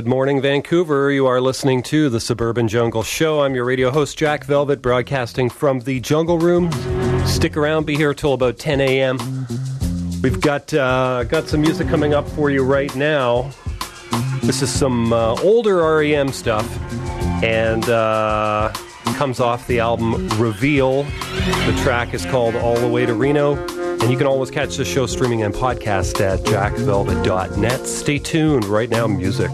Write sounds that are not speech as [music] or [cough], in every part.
Good morning, Vancouver. You are listening to the Suburban Jungle Show. I'm your radio host, Jack Velvet, broadcasting from the Jungle Room. Stick around, be here till about 10 a.m. We've got uh, got some music coming up for you right now. This is some uh, older REM stuff, and uh, comes off the album Reveal. The track is called All the Way to Reno. And you can always catch the show streaming and podcast at jackvelvet.net. Stay tuned. Right now, music.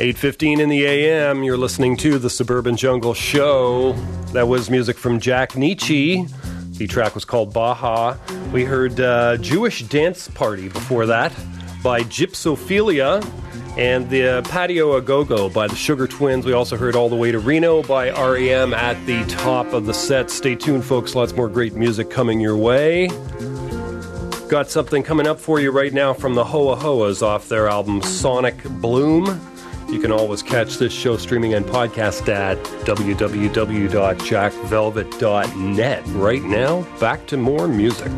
8.15 in the a.m., you're listening to the Suburban Jungle Show. That was music from Jack Nitzsche. The track was called Baja. We heard uh, Jewish Dance Party before that by Gypsophilia and the Patio a Go Go by the Sugar Twins. We also heard All the Way to Reno by REM at the top of the set. Stay tuned, folks. Lots more great music coming your way. Got something coming up for you right now from the Hoa Hoas off their album Sonic Bloom. You can always catch this show streaming and podcast at www.jackvelvet.net. Right now, back to more music.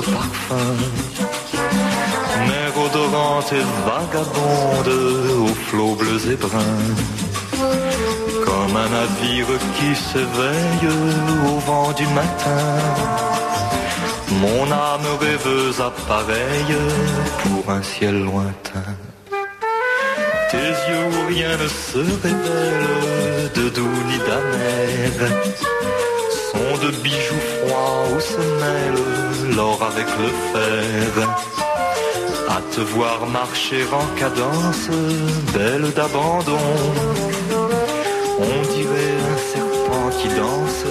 Parfums, mer odorante et vagabonde, aux flots bleus et bruns, comme un navire qui s'éveille au vent du matin. Mon âme rêveuse appareille pour un ciel lointain. Tes yeux où rien ne se révèle de doux ni d'amer de bijoux froids où se mêle l'or avec le fer. À te voir marcher en cadence, belle d'abandon, on dirait un serpent qui danse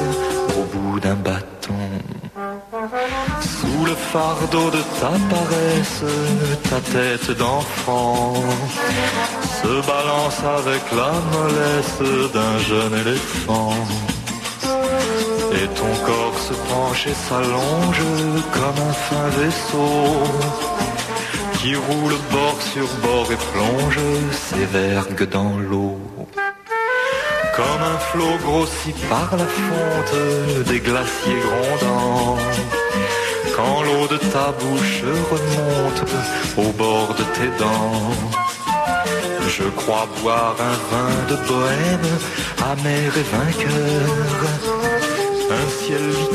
au bout d'un bâton. Sous le fardeau de ta paresse, ta tête d'enfant se balance avec la mollesse d'un jeune éléphant. Ton corps se penche et s'allonge comme un fin vaisseau qui roule bord sur bord et plonge ses vergues dans l'eau. Comme un flot grossi par la fonte des glaciers grondants. Quand l'eau de ta bouche remonte au bord de tes dents. Je crois boire un vin de bohème, amer et vainqueur quelle vie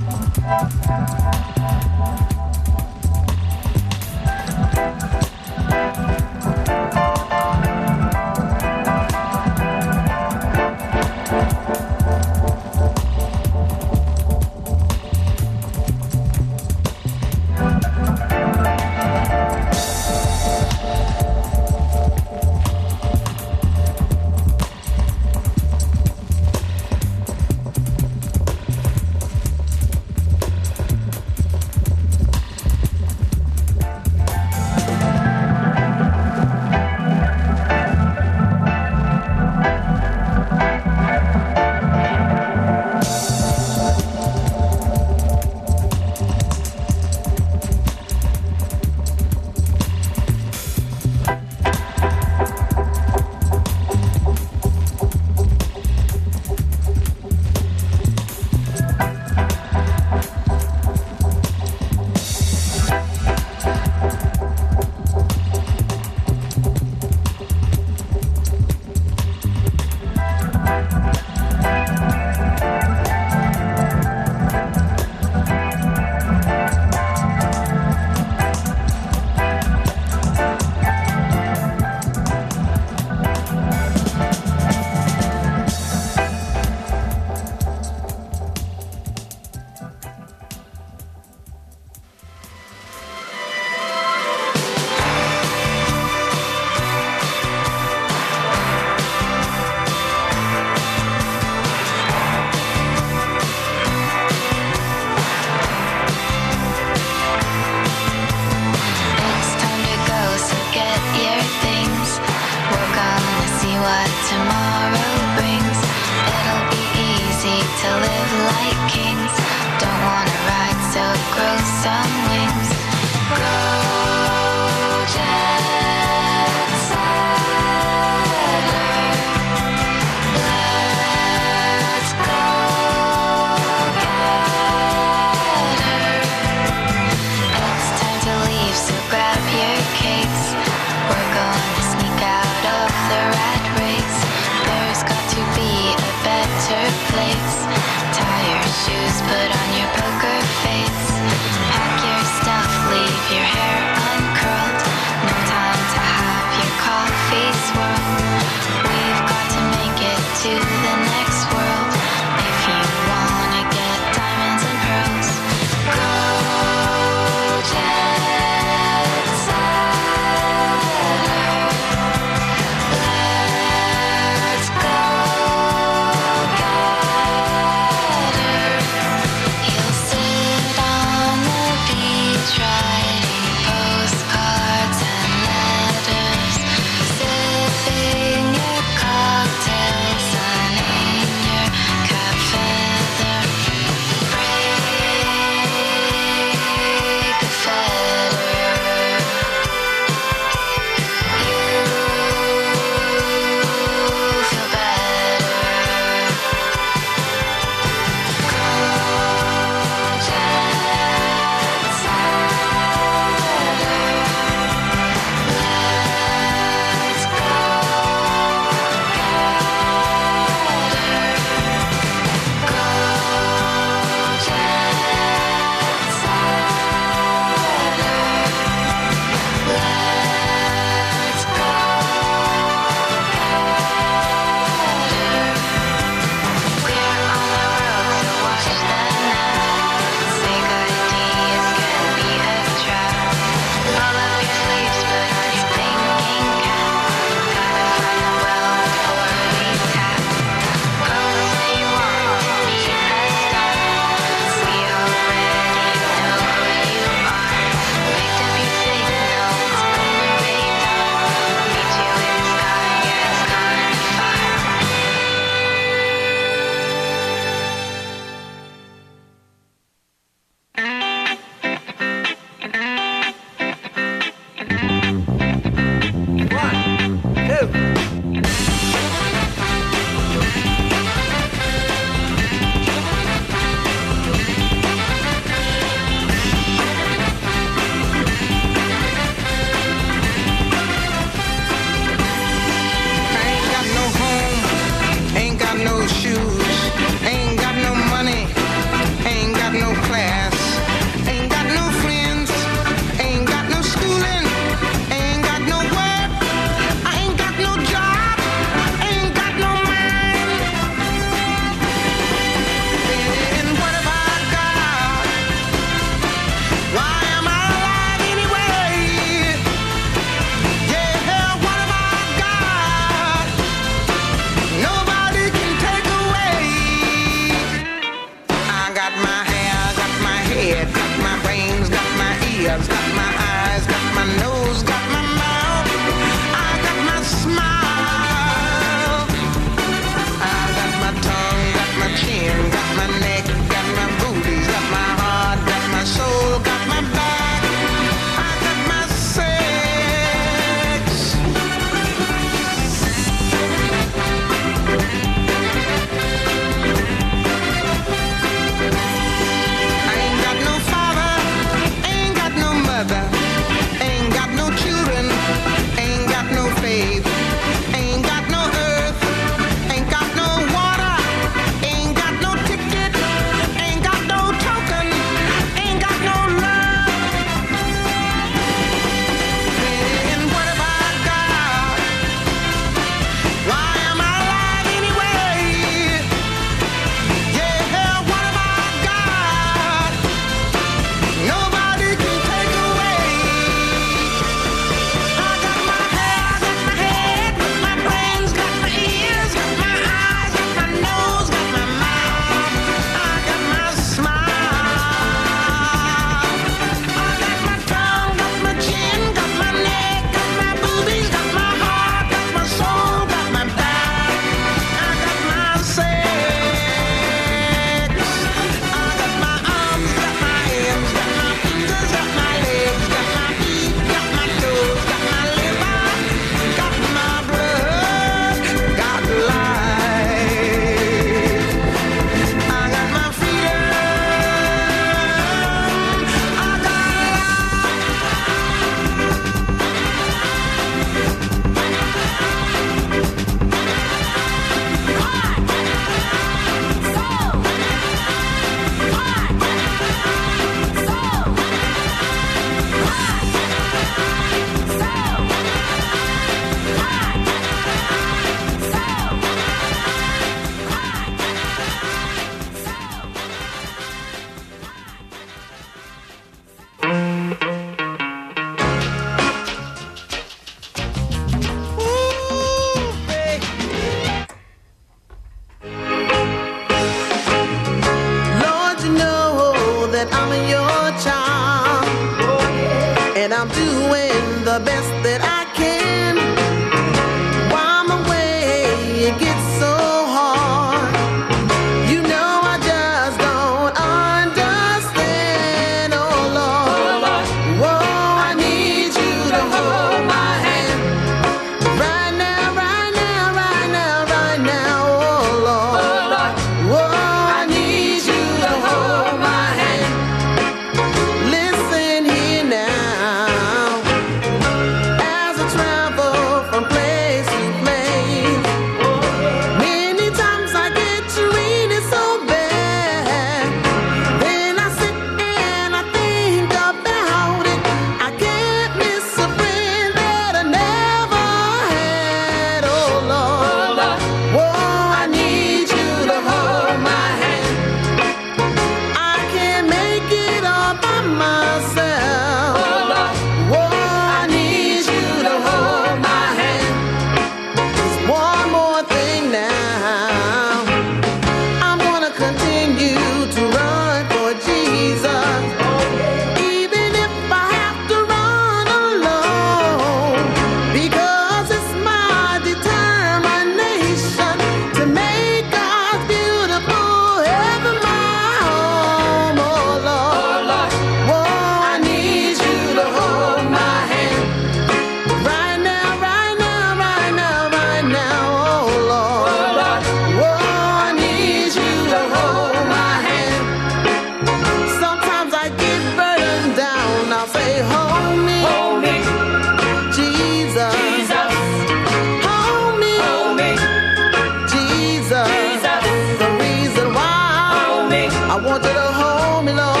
I want you to hold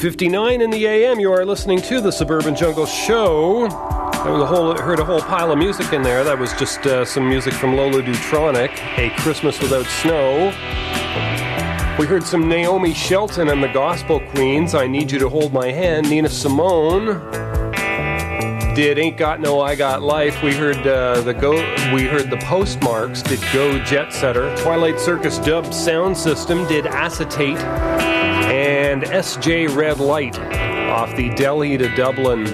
8.59 in the AM, you are listening to the Suburban Jungle Show. There was a whole, heard a whole pile of music in there. That was just uh, some music from Lola Dutronic, A Christmas Without Snow. We heard some Naomi Shelton and the Gospel Queens, I Need You to Hold My Hand. Nina Simone did Ain't Got No I Got Life. We heard uh, the go. We heard the Postmarks did Go Jet Setter. Twilight Circus Dub Sound System did Acetate, and SJ Red Light off the Delhi to Dublin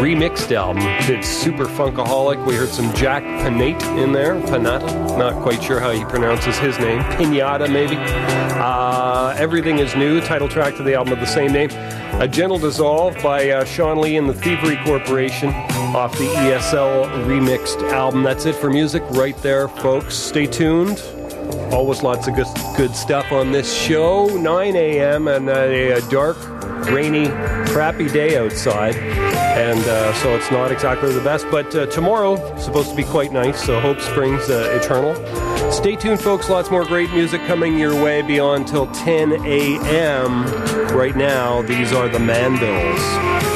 remixed album did Super Funkaholic. We heard some Jack Panate in there. Panata, not quite sure how he pronounces his name. Pinata maybe. Uh, Everything is New, title track to the album of the same name. A Gentle Dissolve by uh, Sean Lee and the Thievery Corporation off the ESL remixed album. That's it for music right there, folks. Stay tuned. Always lots of good, good stuff on this show. 9 a.m. and a, a dark, rainy, crappy day outside. And uh, so it's not exactly the best. But uh, tomorrow supposed to be quite nice. So hope springs uh, eternal. Stay tuned, folks. Lots more great music coming your way beyond till 10 a.m. Right now, these are the Mandals.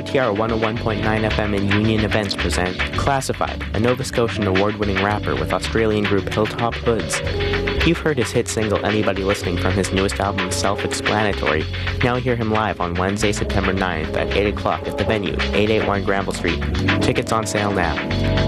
CITR 101.9 FM and Union Events present Classified, a Nova Scotian award winning rapper with Australian group Hilltop Hoods. You've heard his hit single Anybody Listening from his newest album Self Explanatory. Now hear him live on Wednesday, September 9th at 8 o'clock at the venue, 881 Granville Street. Tickets on sale now.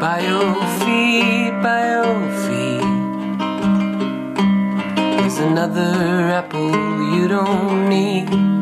By your feet, by your feet. There's another apple you don't need.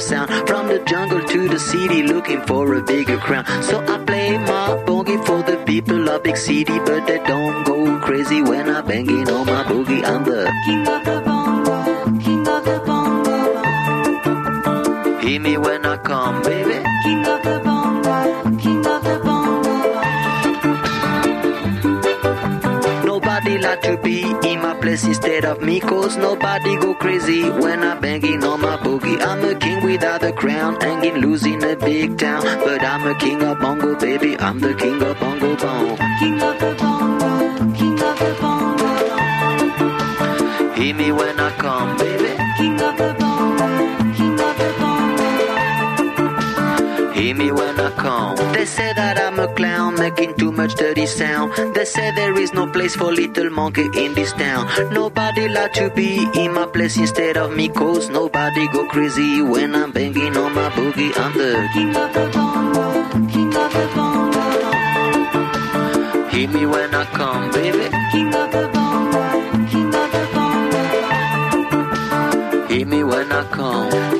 Of sound. From the jungle to the city, looking for a bigger crown. So I play my boogie for the people of big city, but they don't go crazy when I banging on my boogie. I'm the King of the bongo, king of the bongo, hear me when I come, baby. king of the bongo, place instead of me, cause nobody go crazy when I'm banging on my boogie. I'm a king without a crown, hanging loose in a big town. But I'm a king of bongo, baby. I'm the king of bongo bong. King of the bongo, king of the bongo, Hear me when I come, baby. king of the bongo, king of the bongo. Hear me when I come. They say that a clown, making too much dirty sound. They say there is no place for little monkey in this town. Nobody like to be in my place instead of me, cause nobody go crazy when I'm banging on my boogie. I'm the King of the bongo, king of the bongo, Hear me when I come, baby. king of the bongo, king of the bongo. Hear me when I come.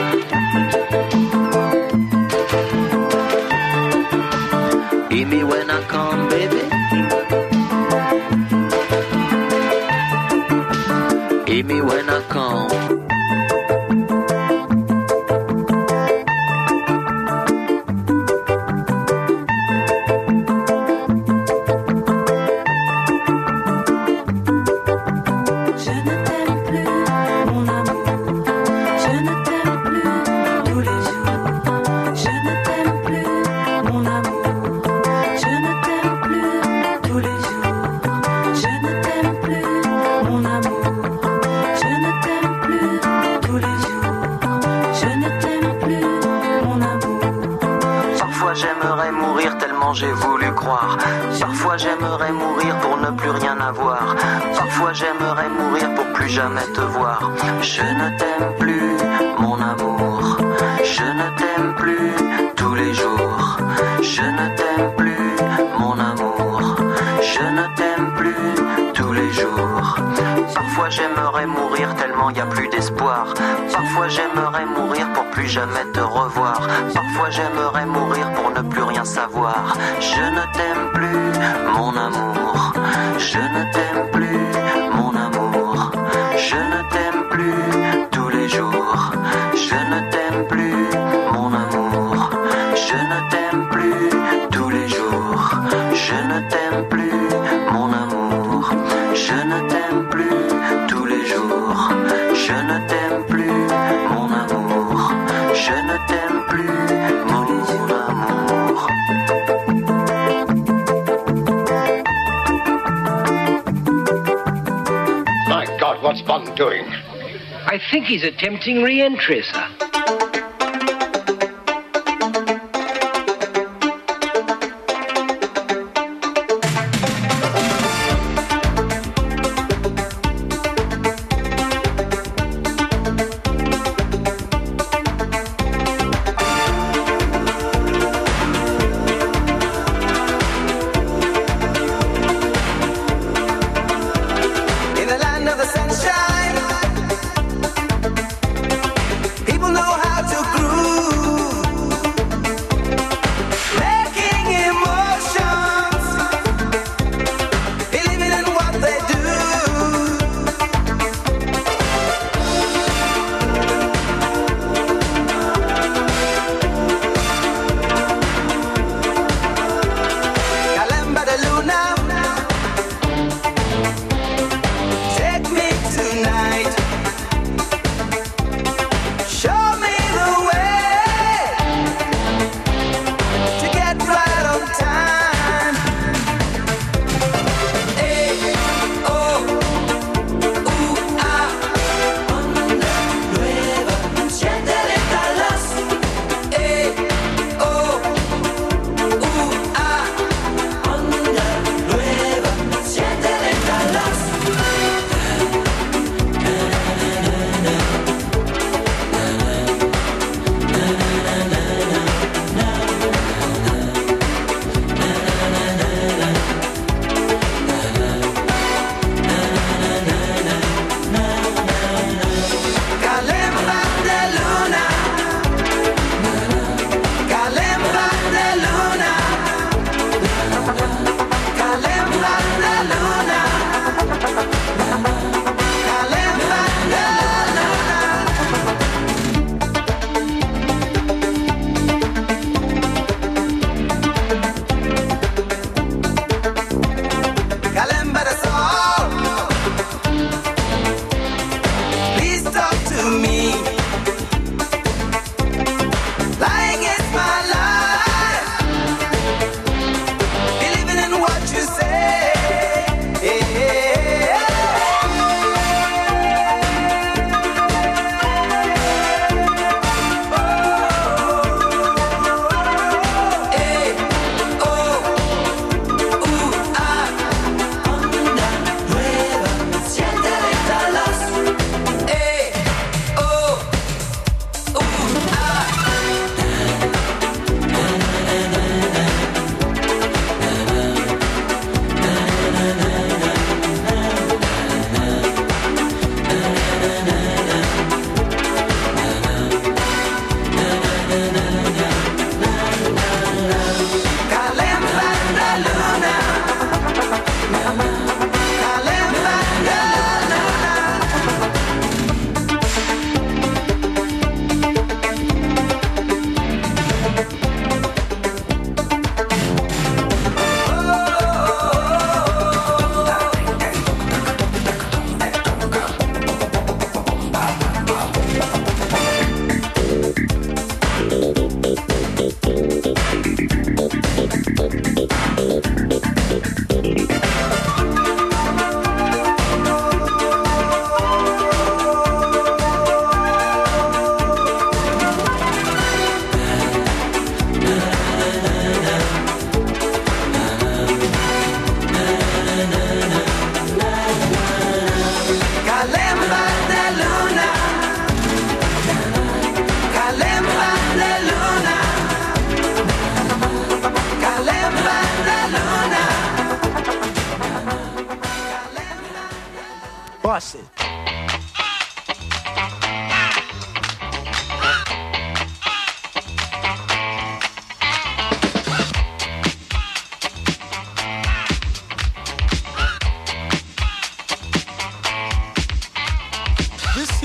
he's attempting re-entry, sir.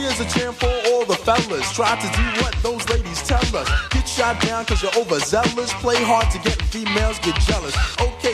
Here's a jam for all the fellas. Try to do what those ladies tell us. Get shot down cause you're overzealous. Play hard to get females get jealous. Okay,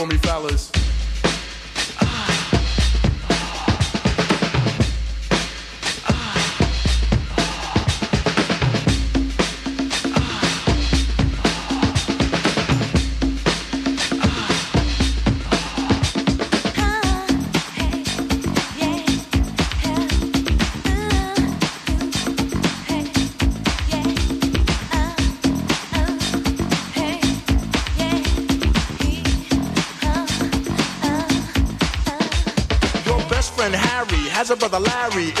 for me, fellas.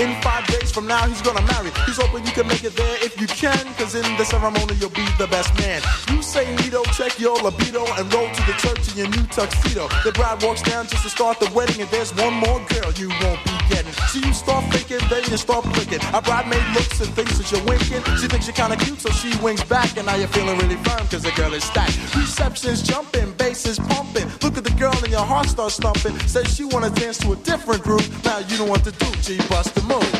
In five days from now, he's gonna marry. He's hoping you can make it there if you can, cause in the ceremony, you'll be the best man. You say Nito, check your libido, and roll to the church in your new tuxedo. The bride walks down just to start the wedding, and there's one more girl you won't be So you start faking, then you start flicking. A bridemaid looks and thinks that you're winking. She thinks you're kinda cute, so she winks back, and now you're feeling really firm, cause the girl is stacked. Reception's jumping, bass is pumping. Look at the girl, and your heart starts thumping. Says she wanna dance to a different group. Now you know what to do, G, bust the move.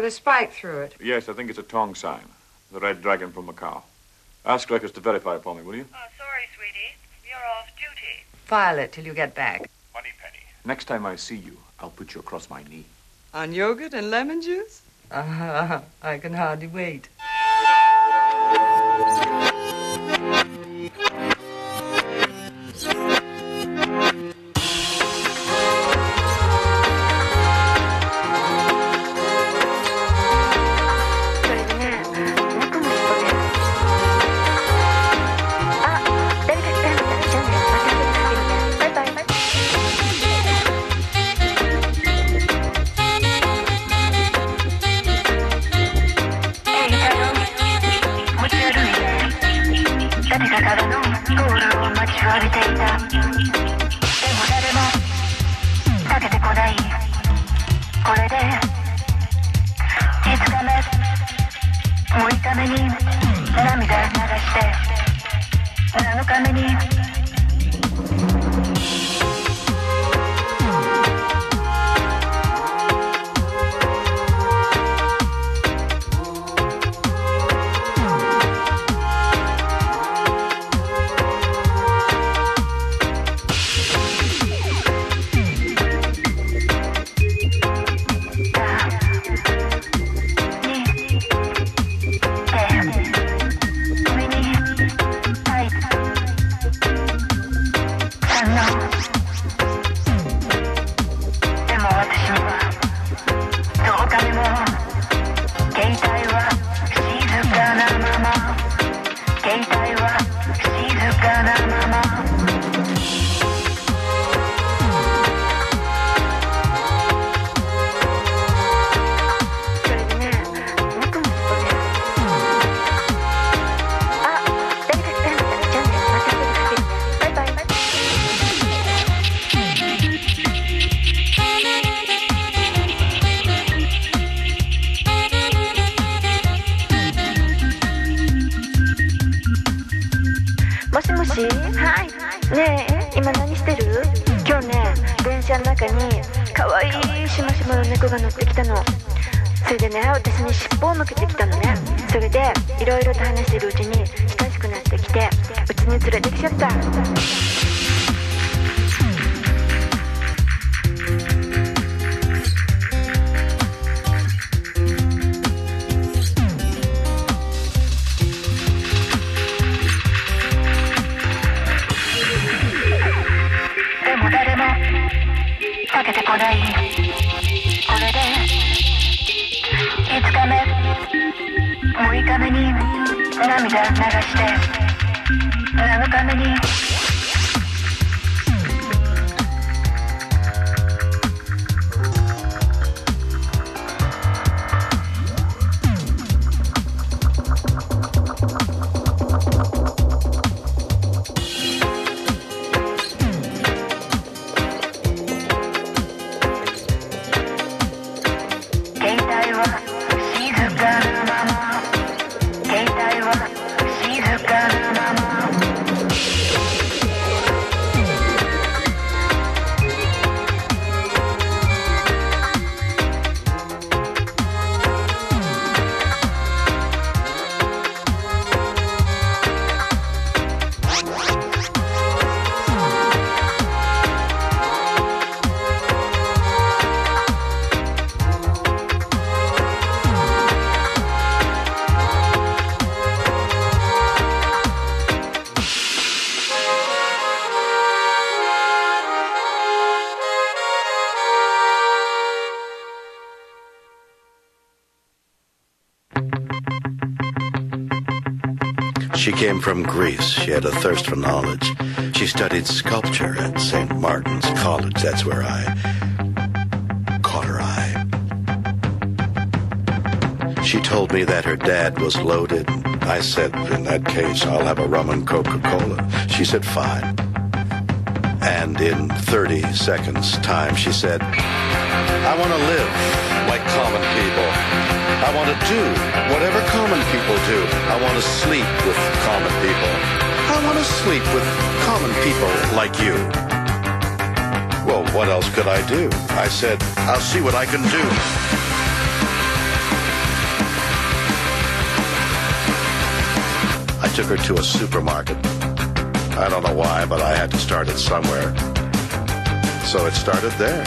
With a spike through it. Yes, I think it's a Tong sign. The Red Dragon from Macau. Ask Records to verify it for me, will you? Oh, sorry, sweetie. You're off duty. File it till you get back. Money penny. Next time I see you, I'll put you across my knee. On yogurt and lemon juice? Uh-huh. [laughs] I can hardly wait. ために流してのために came from Greece. She had a thirst for knowledge. She studied sculpture at St. Martin's College. That's where I caught her eye. She told me that her dad was loaded. I said, in that case, I'll have a rum and Coca-Cola. She said, fine. And in 30 seconds time, she said, I want to live like common people. I want to do whatever common people do. I want to sleep with common people. I want to sleep with common people like you. Well, what else could I do? I said, I'll see what I can do. I took her to a supermarket. I don't know why, but I had to start it somewhere. So it started there.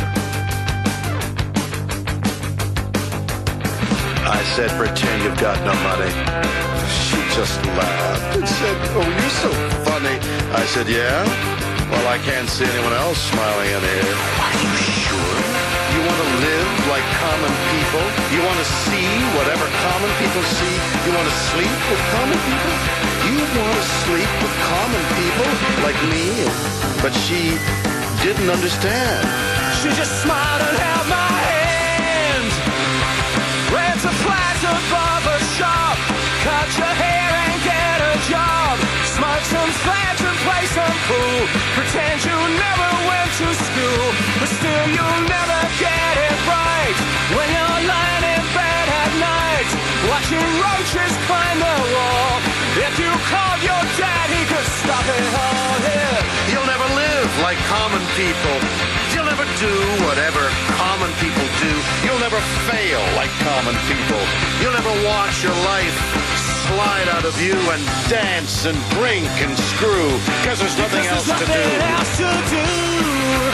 I said, pretend you've got no money. She just laughed and said, oh, you're so funny. I said, yeah? Well, I can't see anyone else smiling in here. Are you sure? You want to live like common people? You want to see whatever common people see? You want to sleep with common people? You want to sleep with common people like me? But she didn't understand. She just smiled and held pool. Pretend you never went to school. But still you'll never get it right. When you're lying in bed at night. Watching roaches climb the wall. If you called your dad, he could stop it all here. You'll never live like common people. You'll never do whatever common people do. You'll never fail like common people. You'll never watch your life slide out of you and dance and drink and screw because there's nothing else There's to nothing do. else to do.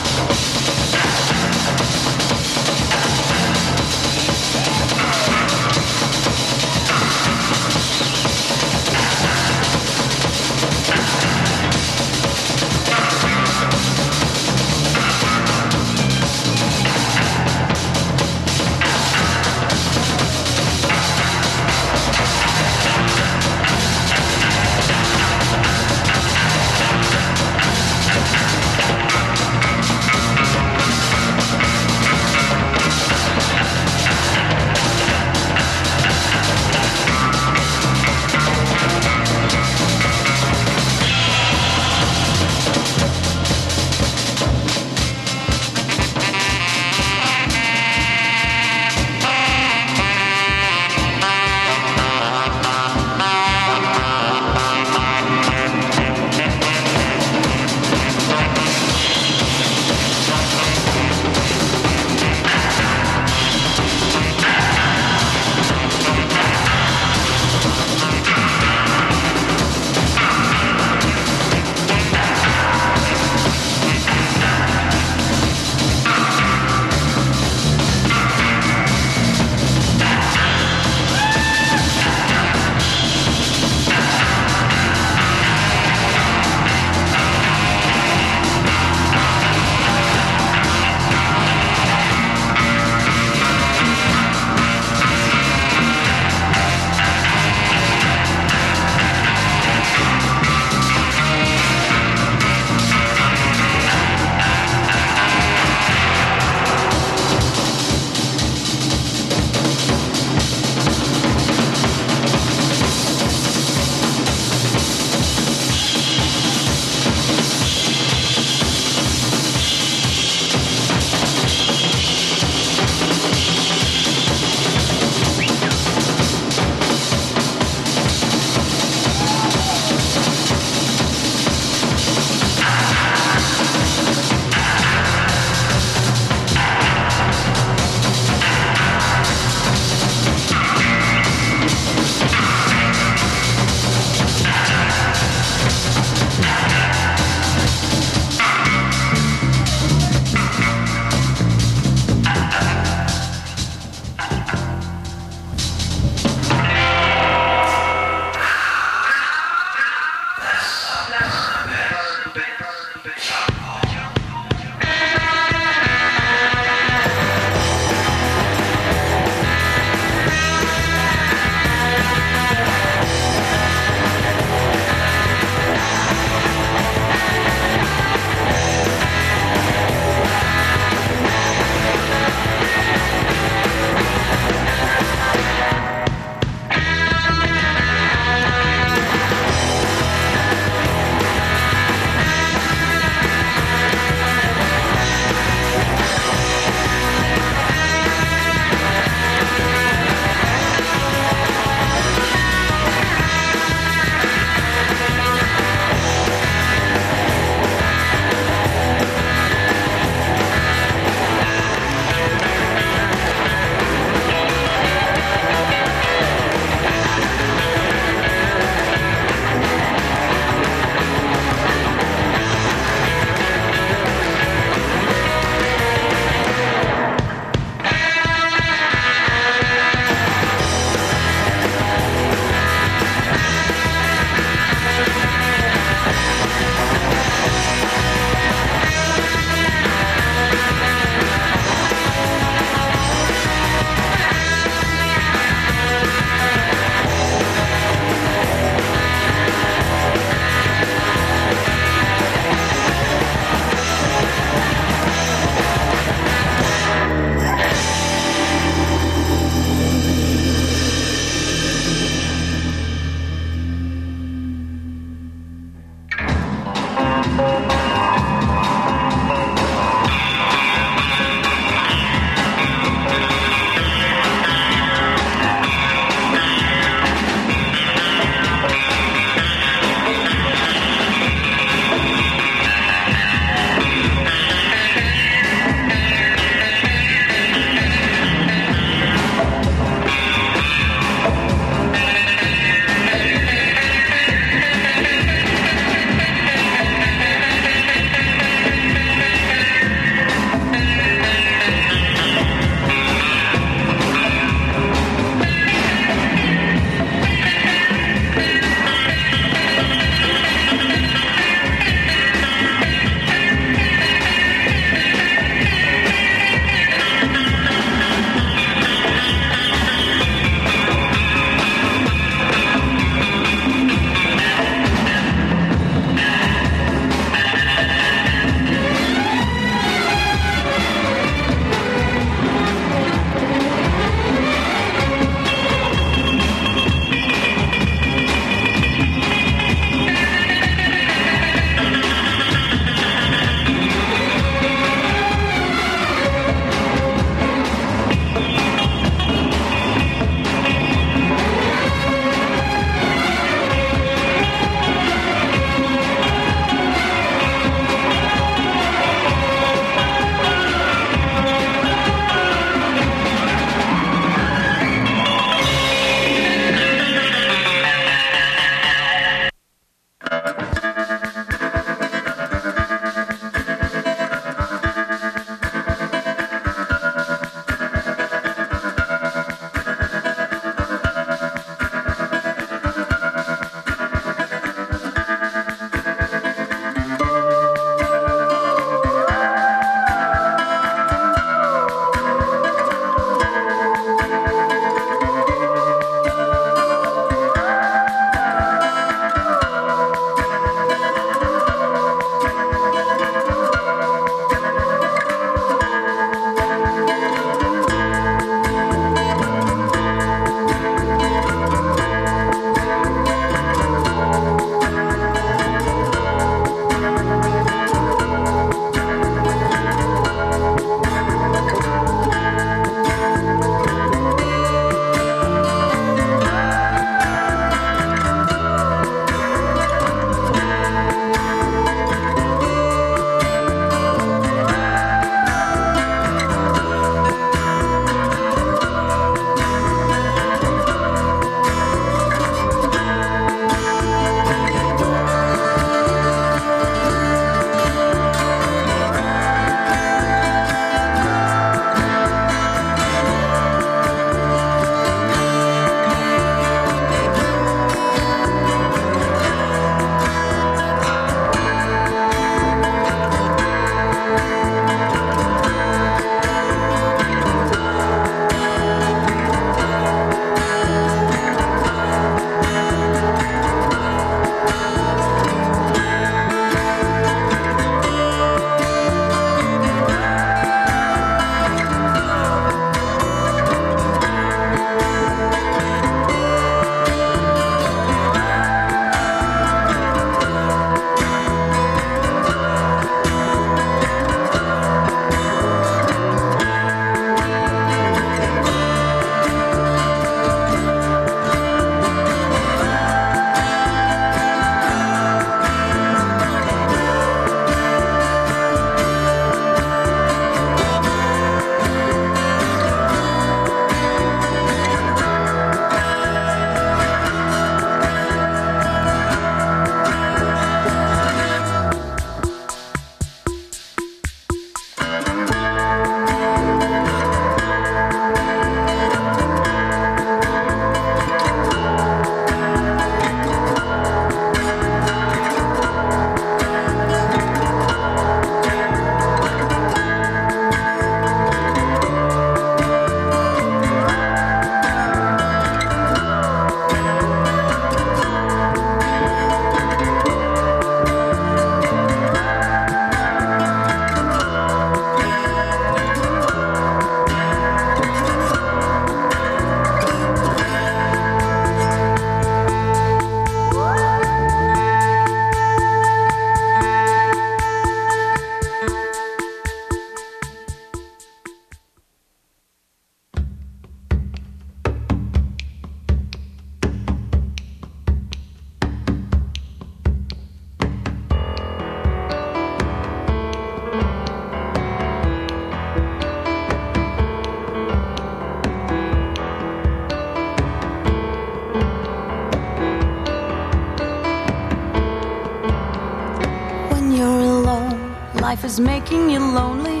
Making you lonely,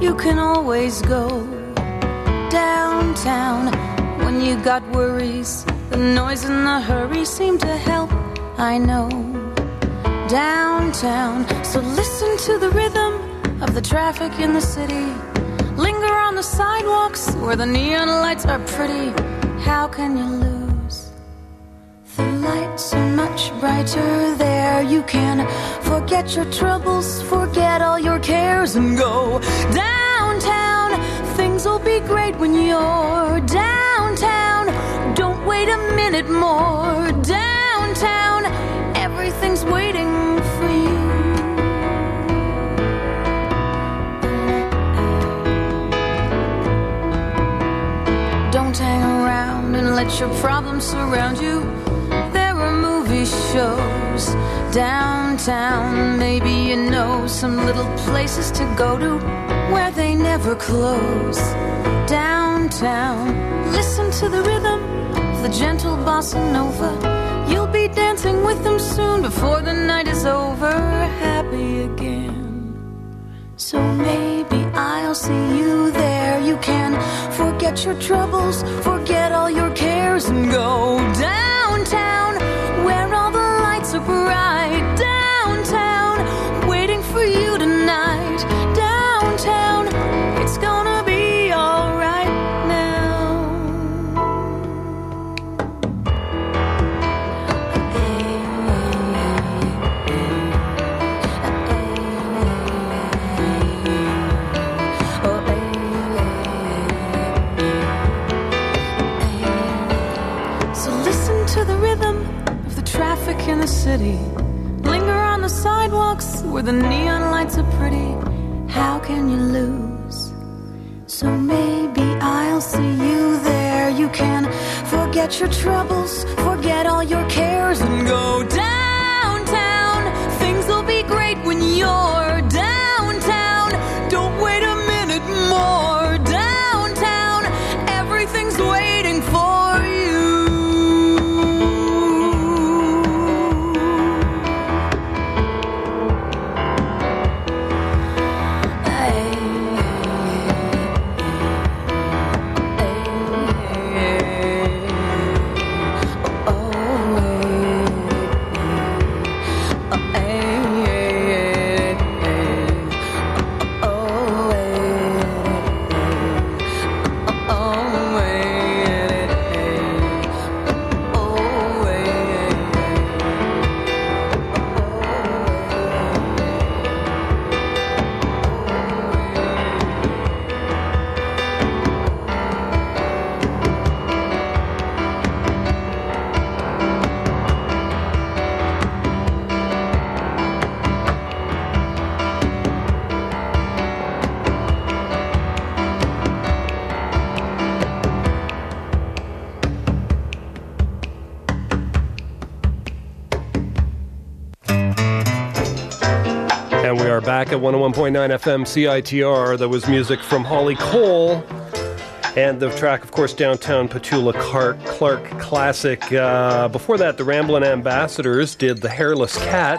you can always go downtown when you got worries. The noise and the hurry seem to help, I know. Downtown, so listen to the rhythm of the traffic in the city. Linger on the sidewalks where the neon lights are pretty. How can you lose? The lights are much brighter there. You can forget your troubles, your problems surround you. There are movie shows downtown. Maybe you know some little places to go to where they never close. Downtown, listen to the rhythm of the gentle bossa nova. You'll be dancing with them soon before the night is over. Happy again. So maybe I'll see you there. You can forget your troubles, forget and go downtown city. Linger on the sidewalks where the neon lights are pretty. How can you lose? So maybe I'll see you there. You can forget your troubles, forget all your cares, and go downtown. At 101.9 FM CITR. That was music from Holly Cole. And the track, of course, Downtown Petula Clark, Clark Classic. Uh, before that, the Ramblin' Ambassadors did The Hairless Cat.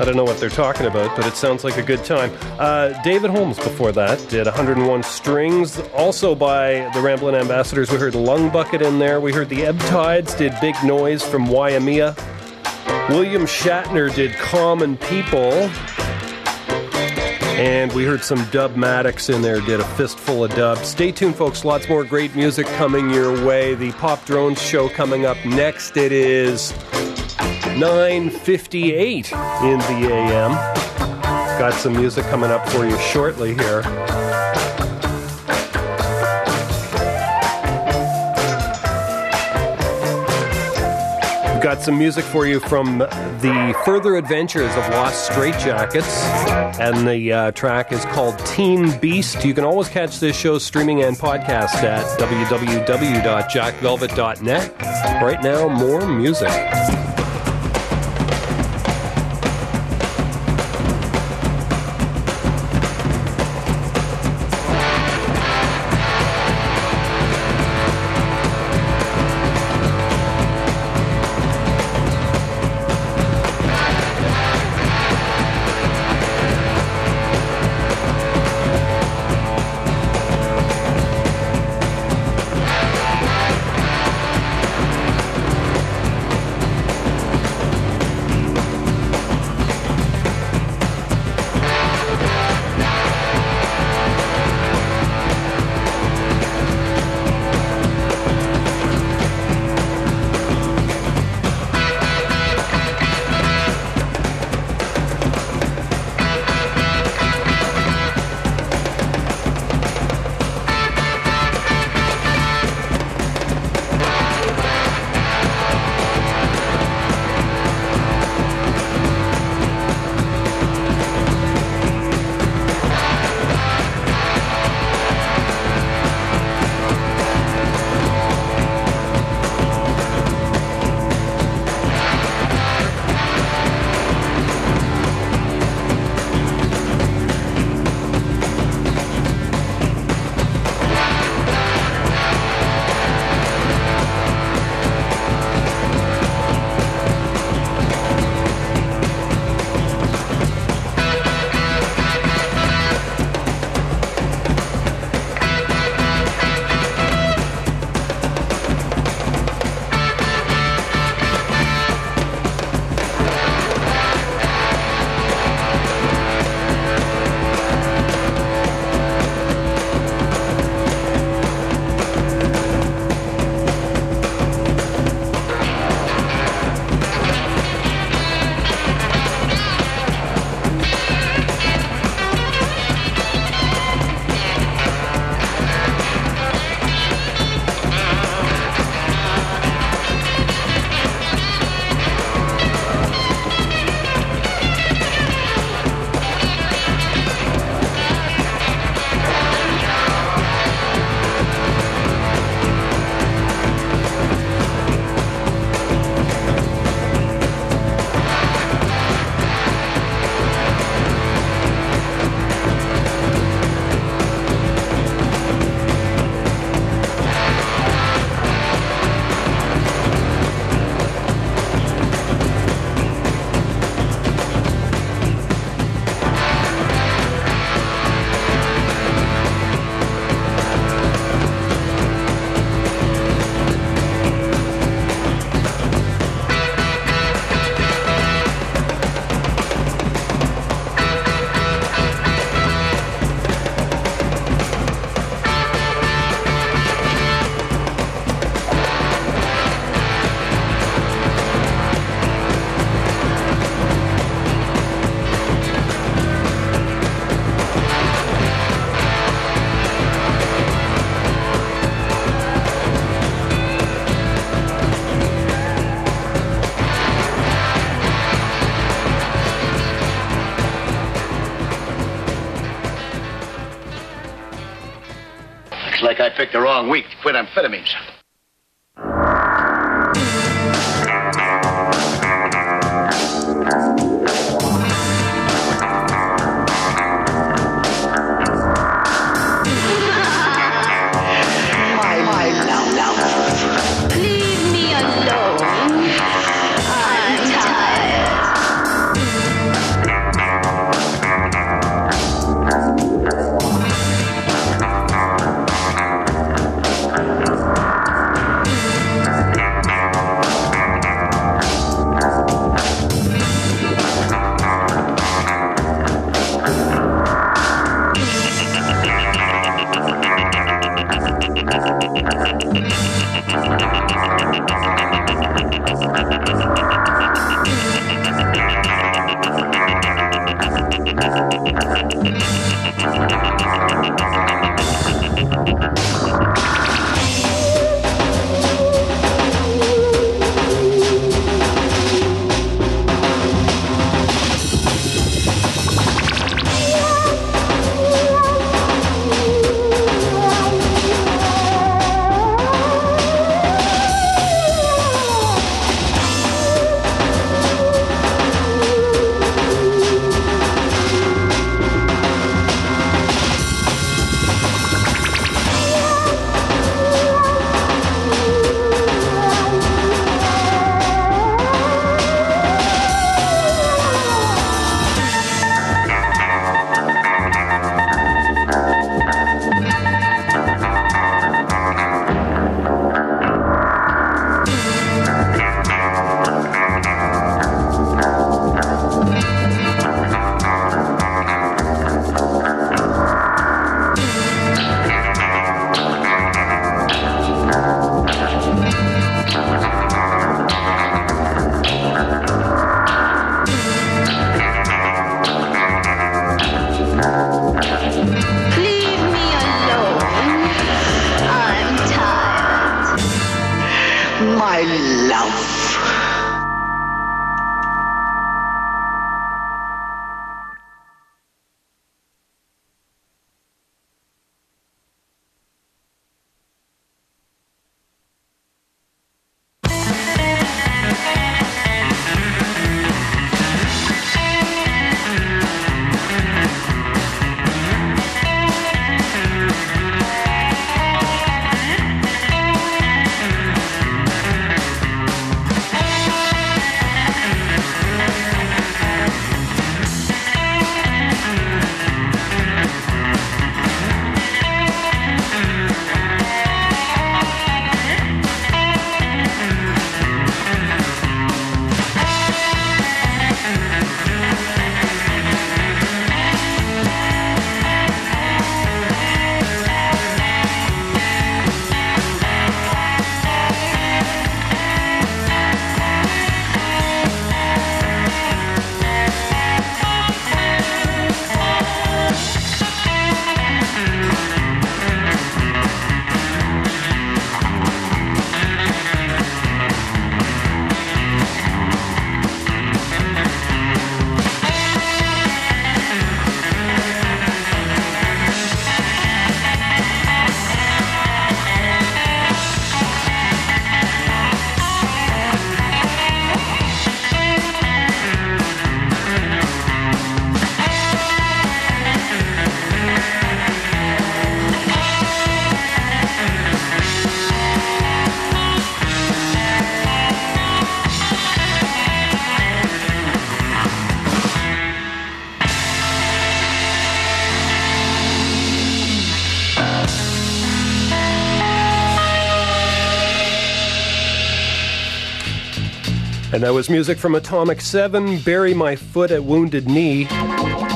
I don't know what they're talking about, but it sounds like a good time. Uh, David Holmes before that did 101 Strings. Also by the Ramblin' Ambassadors, we heard Lung Bucket in there. We heard the Ebb Tides did Big Noise from Waimea. William Shatner did Common People. And we heard some Dub Maddox in there, did a fistful of dub. Stay tuned, folks. Lots more great music coming your way. The Pop Drones show coming up next. It is 9.58 in the AM. Got some music coming up for you shortly here. Got some music for you from the further adventures of Los Straitjackets, and the uh, track is called Teen Beast. You can always catch this show streaming and podcast at www.jackvelvet.net. Right now, more music. Wrong And that was music from Atomic 7, Bury My Foot at Wounded Knee.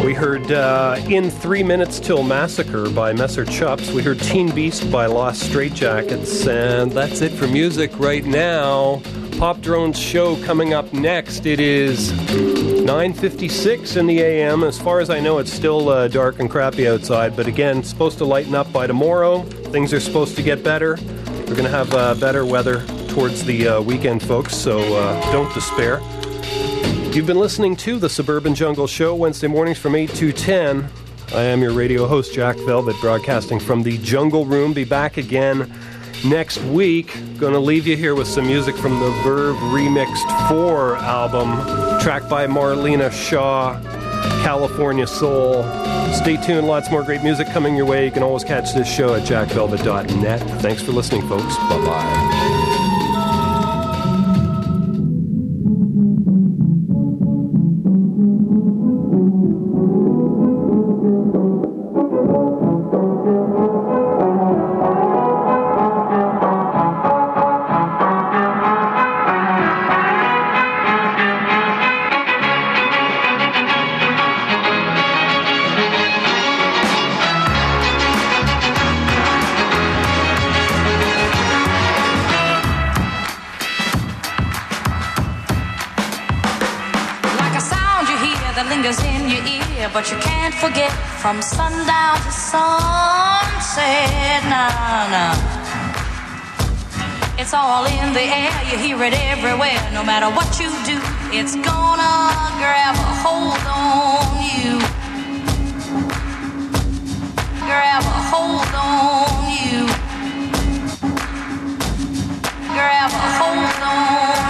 We heard uh, In Three Minutes Till Massacre by Messer Chups. We heard Teen Beast by Los Straitjackets. And that's it for music right now. Pop Drone's show coming up next. It is 9.56 in the AM. As far as I know, it's still uh, dark and crappy outside. But again, supposed to lighten up by tomorrow. Things are supposed to get better. We're to have uh, better weather towards the uh, weekend, folks, so uh, don't despair. You've been listening to the Suburban Jungle Show Wednesday mornings from 8 to 10. I am your radio host, Jack Velvet, broadcasting from the Jungle Room. Be back again next week. Gonna leave you here with some music from the Verve Remixed 4 album, track by Marlena Shaw, California Soul. Stay tuned, lots more great music coming your way. You can always catch this show at jackvelvet.net. Thanks for listening, folks. Bye bye. Sundown to sunset. Nah, nah. It's all in the air, you hear it everywhere. No matter what you do, it's gonna grab a hold on you. Grab a hold on you. Grab a hold on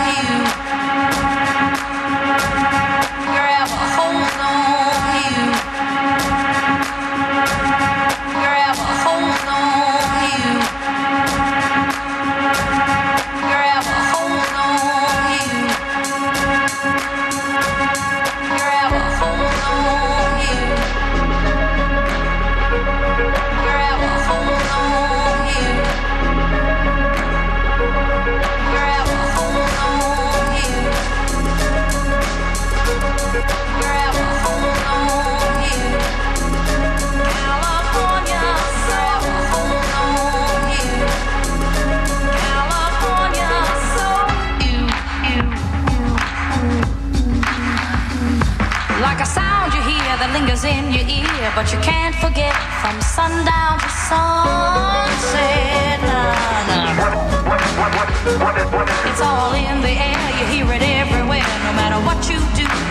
but you can't forget from sundown to sunset. It's all in the air, you hear it everywhere. No matter what you do,